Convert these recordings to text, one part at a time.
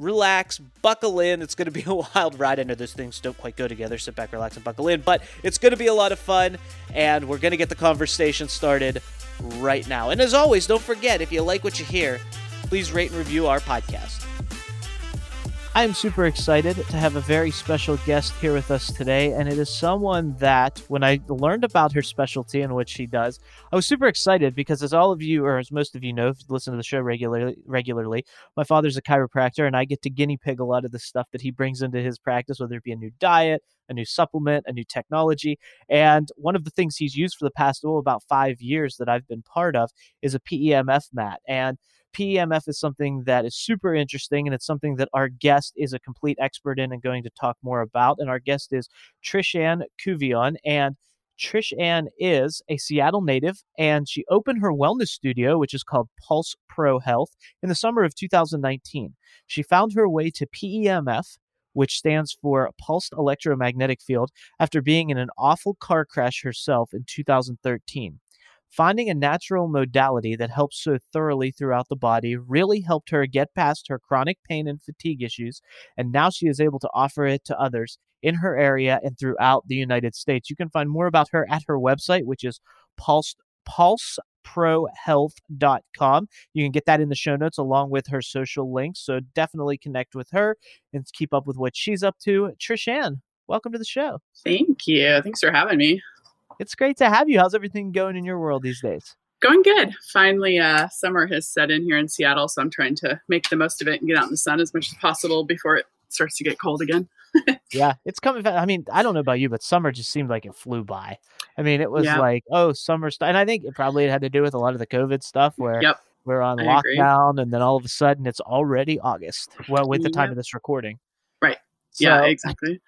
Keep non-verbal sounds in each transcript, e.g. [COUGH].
relax, buckle in. It's going to be [LAUGHS] a wild ride. I know those things don't quite go together. Sit back, relax, and buckle in, but it's going to be a lot of fun, and we're going to get the conversation started right now. And as always, don't forget if you like what you hear, please rate and review our podcast. I am super excited to have a very special guest here with us today, and it is someone that, when I learned about her specialty and what she does, I was super excited because, as all of you, or as most of you know, if you listen to the show regularly, regularly, my father's a chiropractor, and I get to guinea pig a lot of the stuff that he brings into his practice, whether it be a new diet, a new supplement, a new technology. And one of the things he's used for the past, oh, about five years that I've been part of is a PEMF mat. And PEMF is something that is super interesting, and it's something that our guest is a complete expert in and going to talk more about. And our guest is Trishann Courvillion, and Trishann is a Seattle native, and she opened her wellness studio, which is called Pulse Pro Health, in the summer of 2019. She found her way to PEMF, which stands for Pulsed Electromagnetic Field, after being in an awful car crash herself in 2013. Finding a natural modality that helps so thoroughly throughout the body really helped her get past her chronic pain and fatigue issues, and now she is able to offer it to others in her area and throughout the United States. You can find more about her at her website, which is pulse, pulseprohealth.com. You can get that in the show notes along with her social links. So definitely connect with her and keep up with what she's up to. Trishann, welcome to the show. Thank you. Thanks for having me. It's great to have you. How's everything going in your world these days? Going good. Finally, uh, summer has set in here in Seattle, so I'm trying to make the most of it and get out in the sun as much as possible before it starts to get cold again. [LAUGHS] yeah, it's coming. I mean, I don't know about you, but summer just seemed like it flew by. I mean, it was yeah. like, oh, summer stuff, and I think it probably had to do with a lot of the COVID stuff where yep. we're on I lockdown, agree. and then all of a sudden it's already August. Well, with the time yep. of this recording, right? So, yeah, exactly.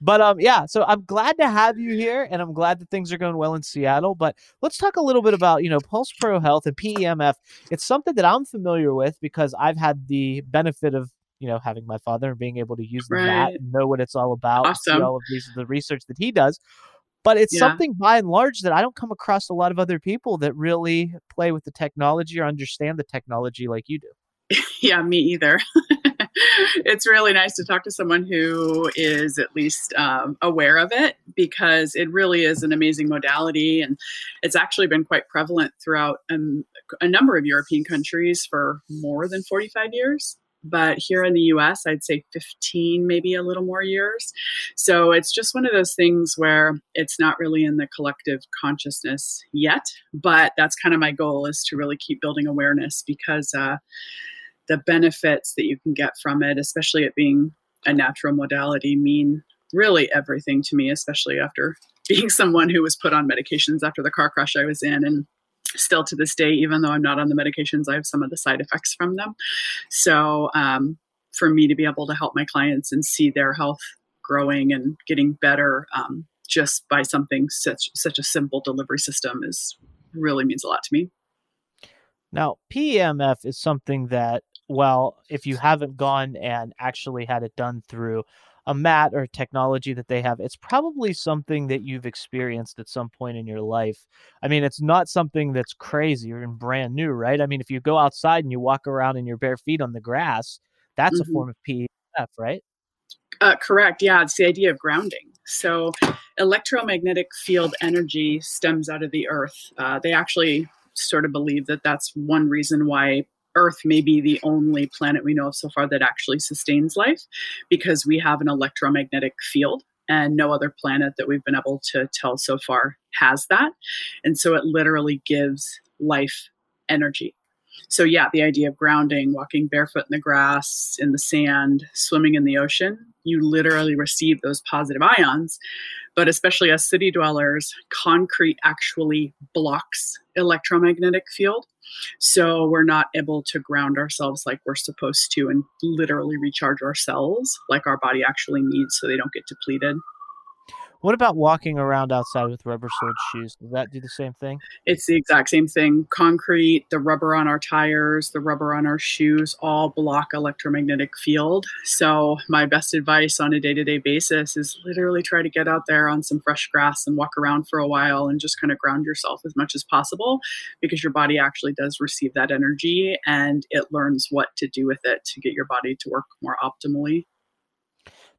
But um, yeah, so I'm glad to have you here, and I'm glad that things are going well in Seattle. But let's talk a little bit about you know Pulse Pro Health and PEMF. It's something that I'm familiar with because I've had the benefit of you know having my father and being able to use right. that and know what it's all about. Awesome. See all of these the research that he does. But it's yeah. something by and large that I don't come across a lot of other people that really play with the technology or understand the technology like you do. [LAUGHS] yeah, me either. [LAUGHS] it's really nice to talk to someone who is at least um, aware of it because it really is an amazing modality and it's actually been quite prevalent throughout um, a number of European countries for more than 45 years but here in the US, I'd say 15, maybe a little more years. So it's just one of those things where it's not really in the collective consciousness yet, but that's kind of my goal is to really keep building awareness because uh, the benefits that you can get from it, especially it being a natural modality, mean really everything to me, especially after [LAUGHS] being someone who was put on medications after the car crash I was in. And still to this day, even though I'm not on the medications, I have some of the side effects from them. So, um, for me to be able to help my clients and see their health growing and getting better um, just by something such such a simple delivery system is really means a lot to me. Now, PEMF is something that well, if you haven't gone and actually had it done through a mat or technology that they have, it's probably something that you've experienced at some point in your life. I mean, it's not something that's crazy or brand new, right? I mean, if you go outside and you walk around in your bare feet on the grass, that's mm-hmm. a form of PEMF, right? Uh, correct. Yeah, it's the idea of grounding. So, electromagnetic field energy stems out of the earth. Uh, they actually sort of believe that that's one reason why Earth may be the only planet we know of so far that actually sustains life because we have an electromagnetic field. and no other planet that we've been able to tell so far has that. And so it literally gives life energy. So, yeah, the idea of grounding, walking barefoot in the grass, in the sand, swimming in the ocean, you literally receive those positive ions. But especially as city dwellers, concrete actually blocks electromagnetic field. So we're not able to ground ourselves like we're supposed to and literally recharge our cells like our body actually needs so they don't get depleted. What about walking around outside with rubber soled shoes? Does that do the same thing? It's the exact same thing. Concrete, the rubber on our tires, the rubber on our shoes all block electromagnetic field. So, my best advice on a day to day basis is literally try to get out there on some fresh grass and walk around for a while and just kind of ground yourself as much as possible because your body actually does receive that energy and it learns what to do with it to get your body to work more optimally.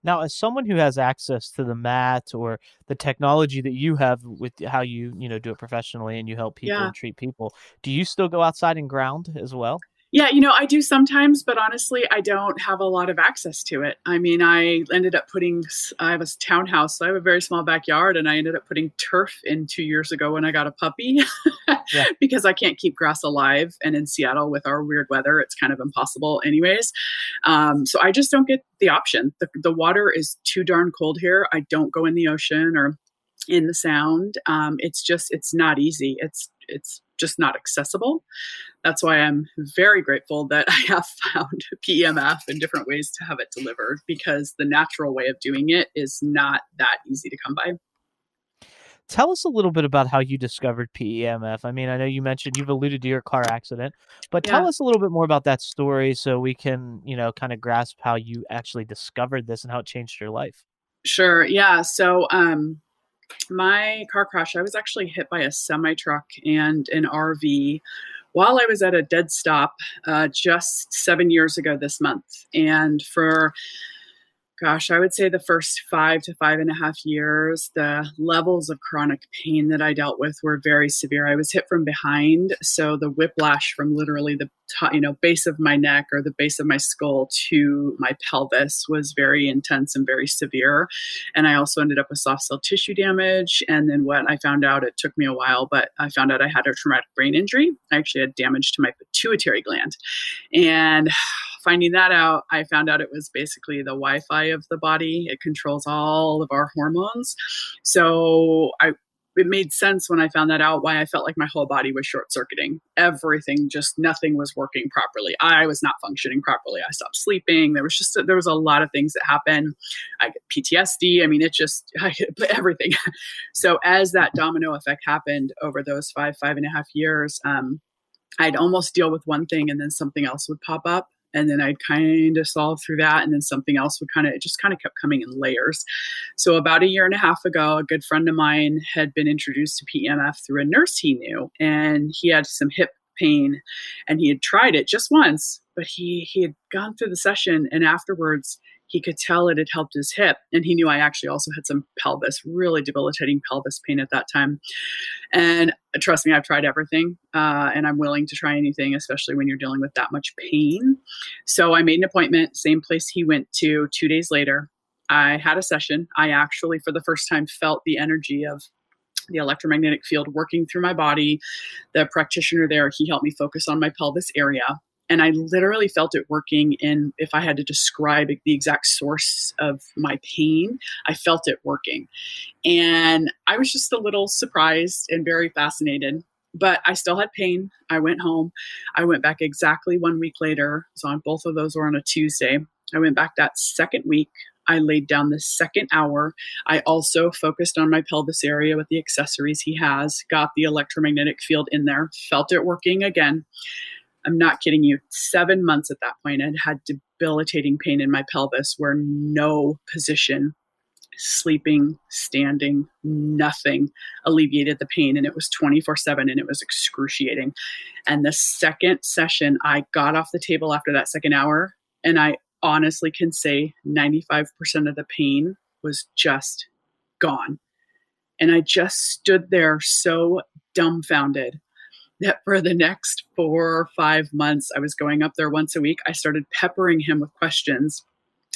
Now, as someone who has access to the mat or the technology that you have with how you, you know, do it professionally and you help people Yeah. and treat people, do you still go outside and ground as well? Yeah, you know, I do sometimes, but honestly, I don't have a lot of access to it. I mean, I ended up putting, I have a townhouse, so I have a very small backyard, and I ended up putting turf in two years ago when I got a puppy [LAUGHS] Yeah. because I can't keep grass alive. And in Seattle, with our weird weather, it's kind of impossible, anyways. Um, so I just don't get the option. The, the water is too darn cold here. I don't go in the ocean or in the sound. Um, it's just, it's not easy. It's, it's just not accessible that's why I'm very grateful that [LAUGHS] I have found [LAUGHS] PEMF and different ways to have it delivered because the natural way of doing it is not that easy to come by. Tell us a little bit about how you discovered PEMF. I mean, I know you mentioned you've alluded to your car accident, but tell us a little bit more about that story so we can, you know, kind of grasp how you actually discovered this and how it changed your life. Sure. Yeah. So, um, my car crash, I was actually hit by a semi truck and an RV while I was at a dead stop uh, just seven years ago this month. And for gosh, I would say the first five to five and a half years, the levels of chronic pain that I dealt with were very severe. I was hit from behind, so the whiplash from literally the top, you know base of my neck or the base of my skull to my pelvis was very intense and very severe. And I also ended up with soft cell tissue damage. And then what I found out, it took me a while, but I found out I had a traumatic brain injury. I actually had damage to my pituitary gland, and finding that out, I found out it was basically the Wi Fi of the body. It controls all of our hormones. So I it made sense when I found that out why I felt like my whole body was short circuiting. Everything just nothing was working properly. I was not functioning properly. I stopped sleeping. There was just there was a lot of things that happened. I get PTSD. I mean, it just [LAUGHS] I, everything. So as that domino effect happened over those five five and a half years, um, I'd almost deal with one thing and then something else would pop up. And then I'd kind of solve through that. And then something else would kind of, it just kind of kept coming in layers. So about a year and a half ago, a good friend of mine had been introduced to PEMF through a nurse he knew. And he had some hip pain and he had tried it just once, but he, he had gone through the session and afterwards he could tell it had helped his hip. And he knew I actually also had some pelvis, really debilitating pelvis pain at that time. And trust me, I've tried everything uh, and I'm willing to try anything, especially when you're dealing with that much pain. So I made an appointment, same place he went to two days later. I had a session. I actually, for the first time, felt the energy of the electromagnetic field working through my body. The practitioner there, he helped me focus on my pelvis area and I literally felt it working in if I had to describe the exact source of my pain, I felt it working. And I was just a little surprised and very fascinated. But I still had pain. I went home. I went back exactly one week later. So on both of those were on a Tuesday. I went back that second week. I laid down the second hour. I also focused on my pelvis area with the accessories he has, got the electromagnetic field in there, felt it working again. I'm not kidding you. Seven months at that point, I'd had debilitating pain in my pelvis where no position, sleeping, standing, nothing alleviated the pain. And it was 24 7 and it was excruciating. And the second session, I got off the table after that second hour, and I honestly can say 95% of the pain was just gone. And I just stood there so dumbfounded that for the next four or five months, I was going up there once a week. I started peppering him with questions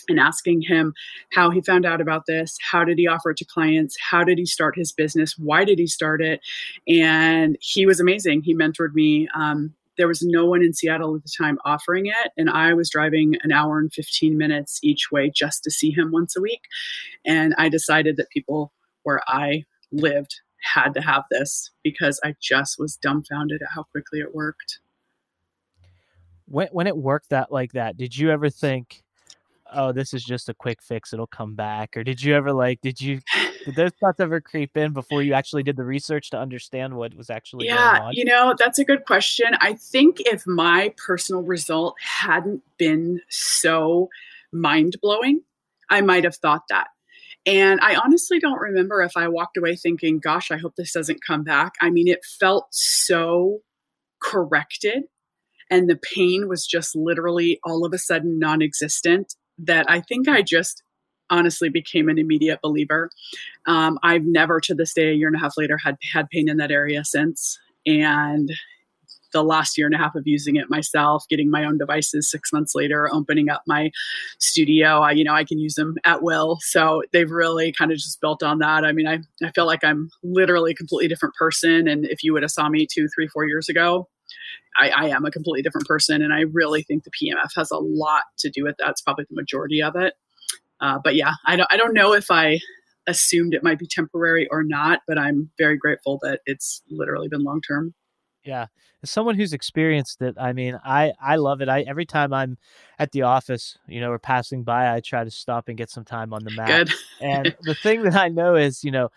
and asking him how he found out about this, how did he offer it to clients, how did he start his business, why did he start it, and he was amazing. He mentored me. Um, there was no one in Seattle at the time offering it, and I was driving an hour and 15 minutes each way just to see him once a week. And I decided that people where I lived had to have this because I just was dumbfounded at how quickly it worked. When when it worked that like that, did you ever think oh, this is just a quick fix, it'll come back? Or did you ever like, did you, did those thoughts ever creep in before you actually did the research to understand what was actually yeah, you know, that's a good question. I think if my personal result hadn't been so mind blowing, I might have thought that. And I honestly don't remember if I walked away thinking, gosh, I hope this doesn't come back. I mean, it felt so corrected and the pain was just literally all of a sudden non existent that I think I just honestly became an immediate believer. Um, I've never, to this day, a year and a half later, had had pain in that area since. And the last year and a half of using it myself, getting my own devices six months later, opening up my studio, I, you know, I can use them at will. So they've really kind of just built on that. I mean, I, I feel like I'm literally a completely different person. And if you would have saw me two, three, four years ago, I, I, am a completely different person. And I really think the PMF has a lot to do with that. It's probably the majority of it. Uh, but yeah, I don't, I don't know if I assumed it might be temporary or not, but I'm very grateful that it's literally been long term. Yeah. As someone who's experienced it, I mean, I, I love it. I every time I'm at the office, you know, we're passing by, I try to stop and get some time on the [LAUGHS] mat. Good. and [LAUGHS] the thing that I know is, you know,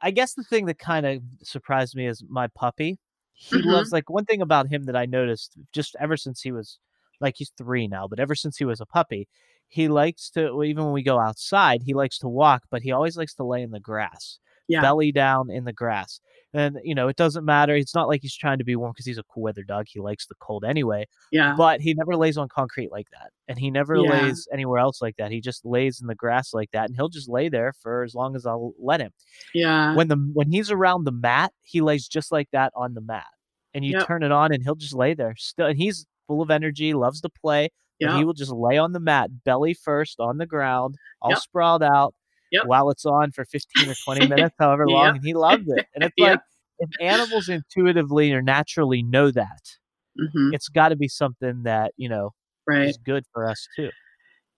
I guess the thing that kind of surprised me is my puppy he mm-hmm. loves like one thing about him that I noticed just ever since he was like he's three now, but ever since he was a puppy, he likes to even when we go outside, he likes to walk, but he always likes to lay in the grass yeah. belly down in the grass. And you know, it doesn't matter. It's not like he's trying to be warm because he's a cool weather dog. He likes the cold anyway. Yeah. But he never lays on concrete like that, and he never yeah. lays anywhere else like that. He just lays in the grass like that, and he'll just lay there for as long as I'll let him. Yeah. When the when he's around the mat, he lays just like that on the mat, and you yep. turn it on, and he'll just lay there still. And he's full of energy, loves to play. Yeah. He will just lay on the mat, belly first on the ground, all yep. sprawled out, yep. while it's on for 15 or 20 [LAUGHS] minutes, however long, yep. and he loved it. And it's [LAUGHS] like if animals intuitively or naturally know that, mm-hmm. it's got to be something that you know right. is good for us too.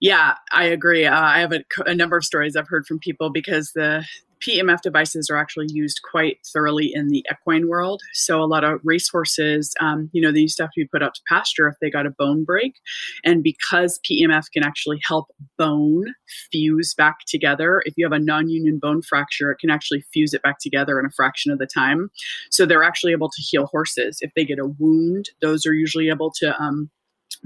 Yeah, I agree. Uh, I have a, a, number of stories I've heard from people because the PEMF devices are actually used quite thoroughly in the equine world. So a lot of racehorses, um, you know, they used to have to be put out to pasture if they got a bone break, and because PEMF can actually help bone fuse back together. If you have a non-union bone fracture, it can actually fuse it back together in a fraction of the time. So they're actually able to heal horses if they get a wound. Those are usually able to um,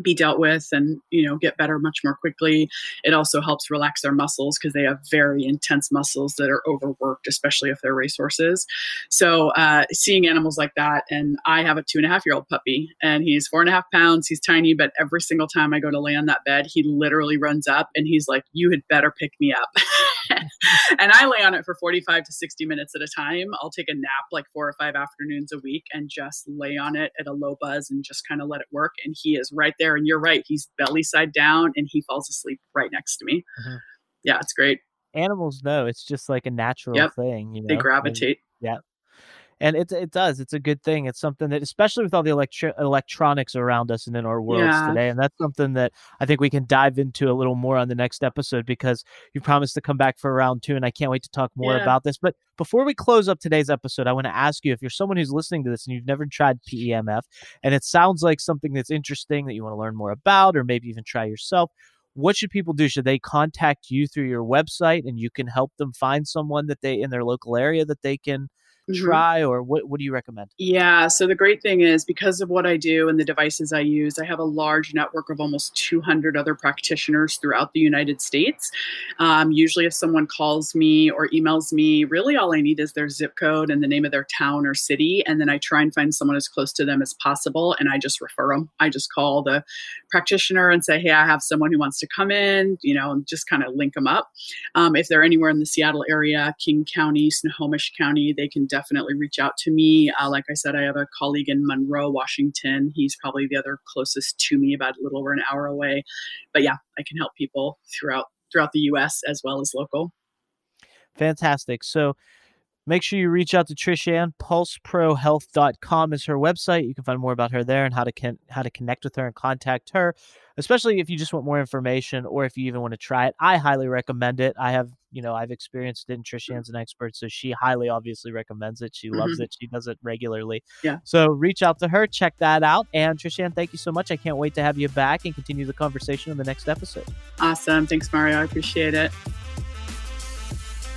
be dealt with and you know get better much more quickly. It also helps relax their muscles because they have very intense muscles that are overworked especially if they're racehorses so uh, seeing animals like that and i have a two and a half year old puppy and he's four and a half pounds he's tiny but every single time i go to lay on that bed he literally runs up and he's like you had better pick me up. [LAUGHS] And i lay on it for 45 to 60 minutes at a time. I'll take a nap like four or five afternoons a week and just lay on it at a low buzz and just kind of let it work and he is right there. And you're right, he's belly side down and he falls asleep right next to me. Mm-hmm. Yeah, it's great. Animals know it's just like a natural yep. thing. You know? They gravitate. Yeah and it it does. It's a good thing. It's something that, especially with all the electri- electronics around us and in our worlds yeah. today, and that's something that I think we can dive into a little more on the next episode because you promised to come back for round two, and I can't wait to talk more yeah. about this. But before we close up today's episode, I want to ask you if you're someone who's listening to this and you've never tried PEMF, and it sounds like something that's interesting that you want to learn more about, or maybe even try yourself what should people do? Should they contact you through your website and you can help them find someone that they in their local area that they can mm-hmm. try or what, what do you recommend? Yeah. So the great thing is because of what I do and the devices I use, I have a large network of almost 200 other practitioners throughout the United States. Um, usually, if someone calls me or emails me, really all I need is their zip code and the name of their town or city. And then I try and find someone as close to them as possible and I just refer them. I just call the practitioner and say, hey, I have someone who wants to come in, you know, and just kind of link them up. Um, if they're anywhere in the Seattle area, King County, Snohomish County, they can definitely reach out to me. Uh, like I said, I have a colleague in Monroe, Washington. He's probably the other closest to me, about a little over an hour away. But yeah, I can help people throughout throughout the U.S. as well as local. Fantastic. So make sure you reach out to Trishann. PulseProHealth.com is her website. You can find more about her there and how to con- how to connect with her and contact her, especially if you just want more information or if you even want to try it. I highly recommend it. I have, you know, I've experienced it and Trishann's an expert, so she highly obviously recommends it. She mm-hmm. loves it. She does it regularly. Yeah. So reach out to her, check that out. And Trishann, thank you so much. I can't wait to have you back and continue the conversation in the next episode. Awesome. Thanks, Mario. I appreciate it.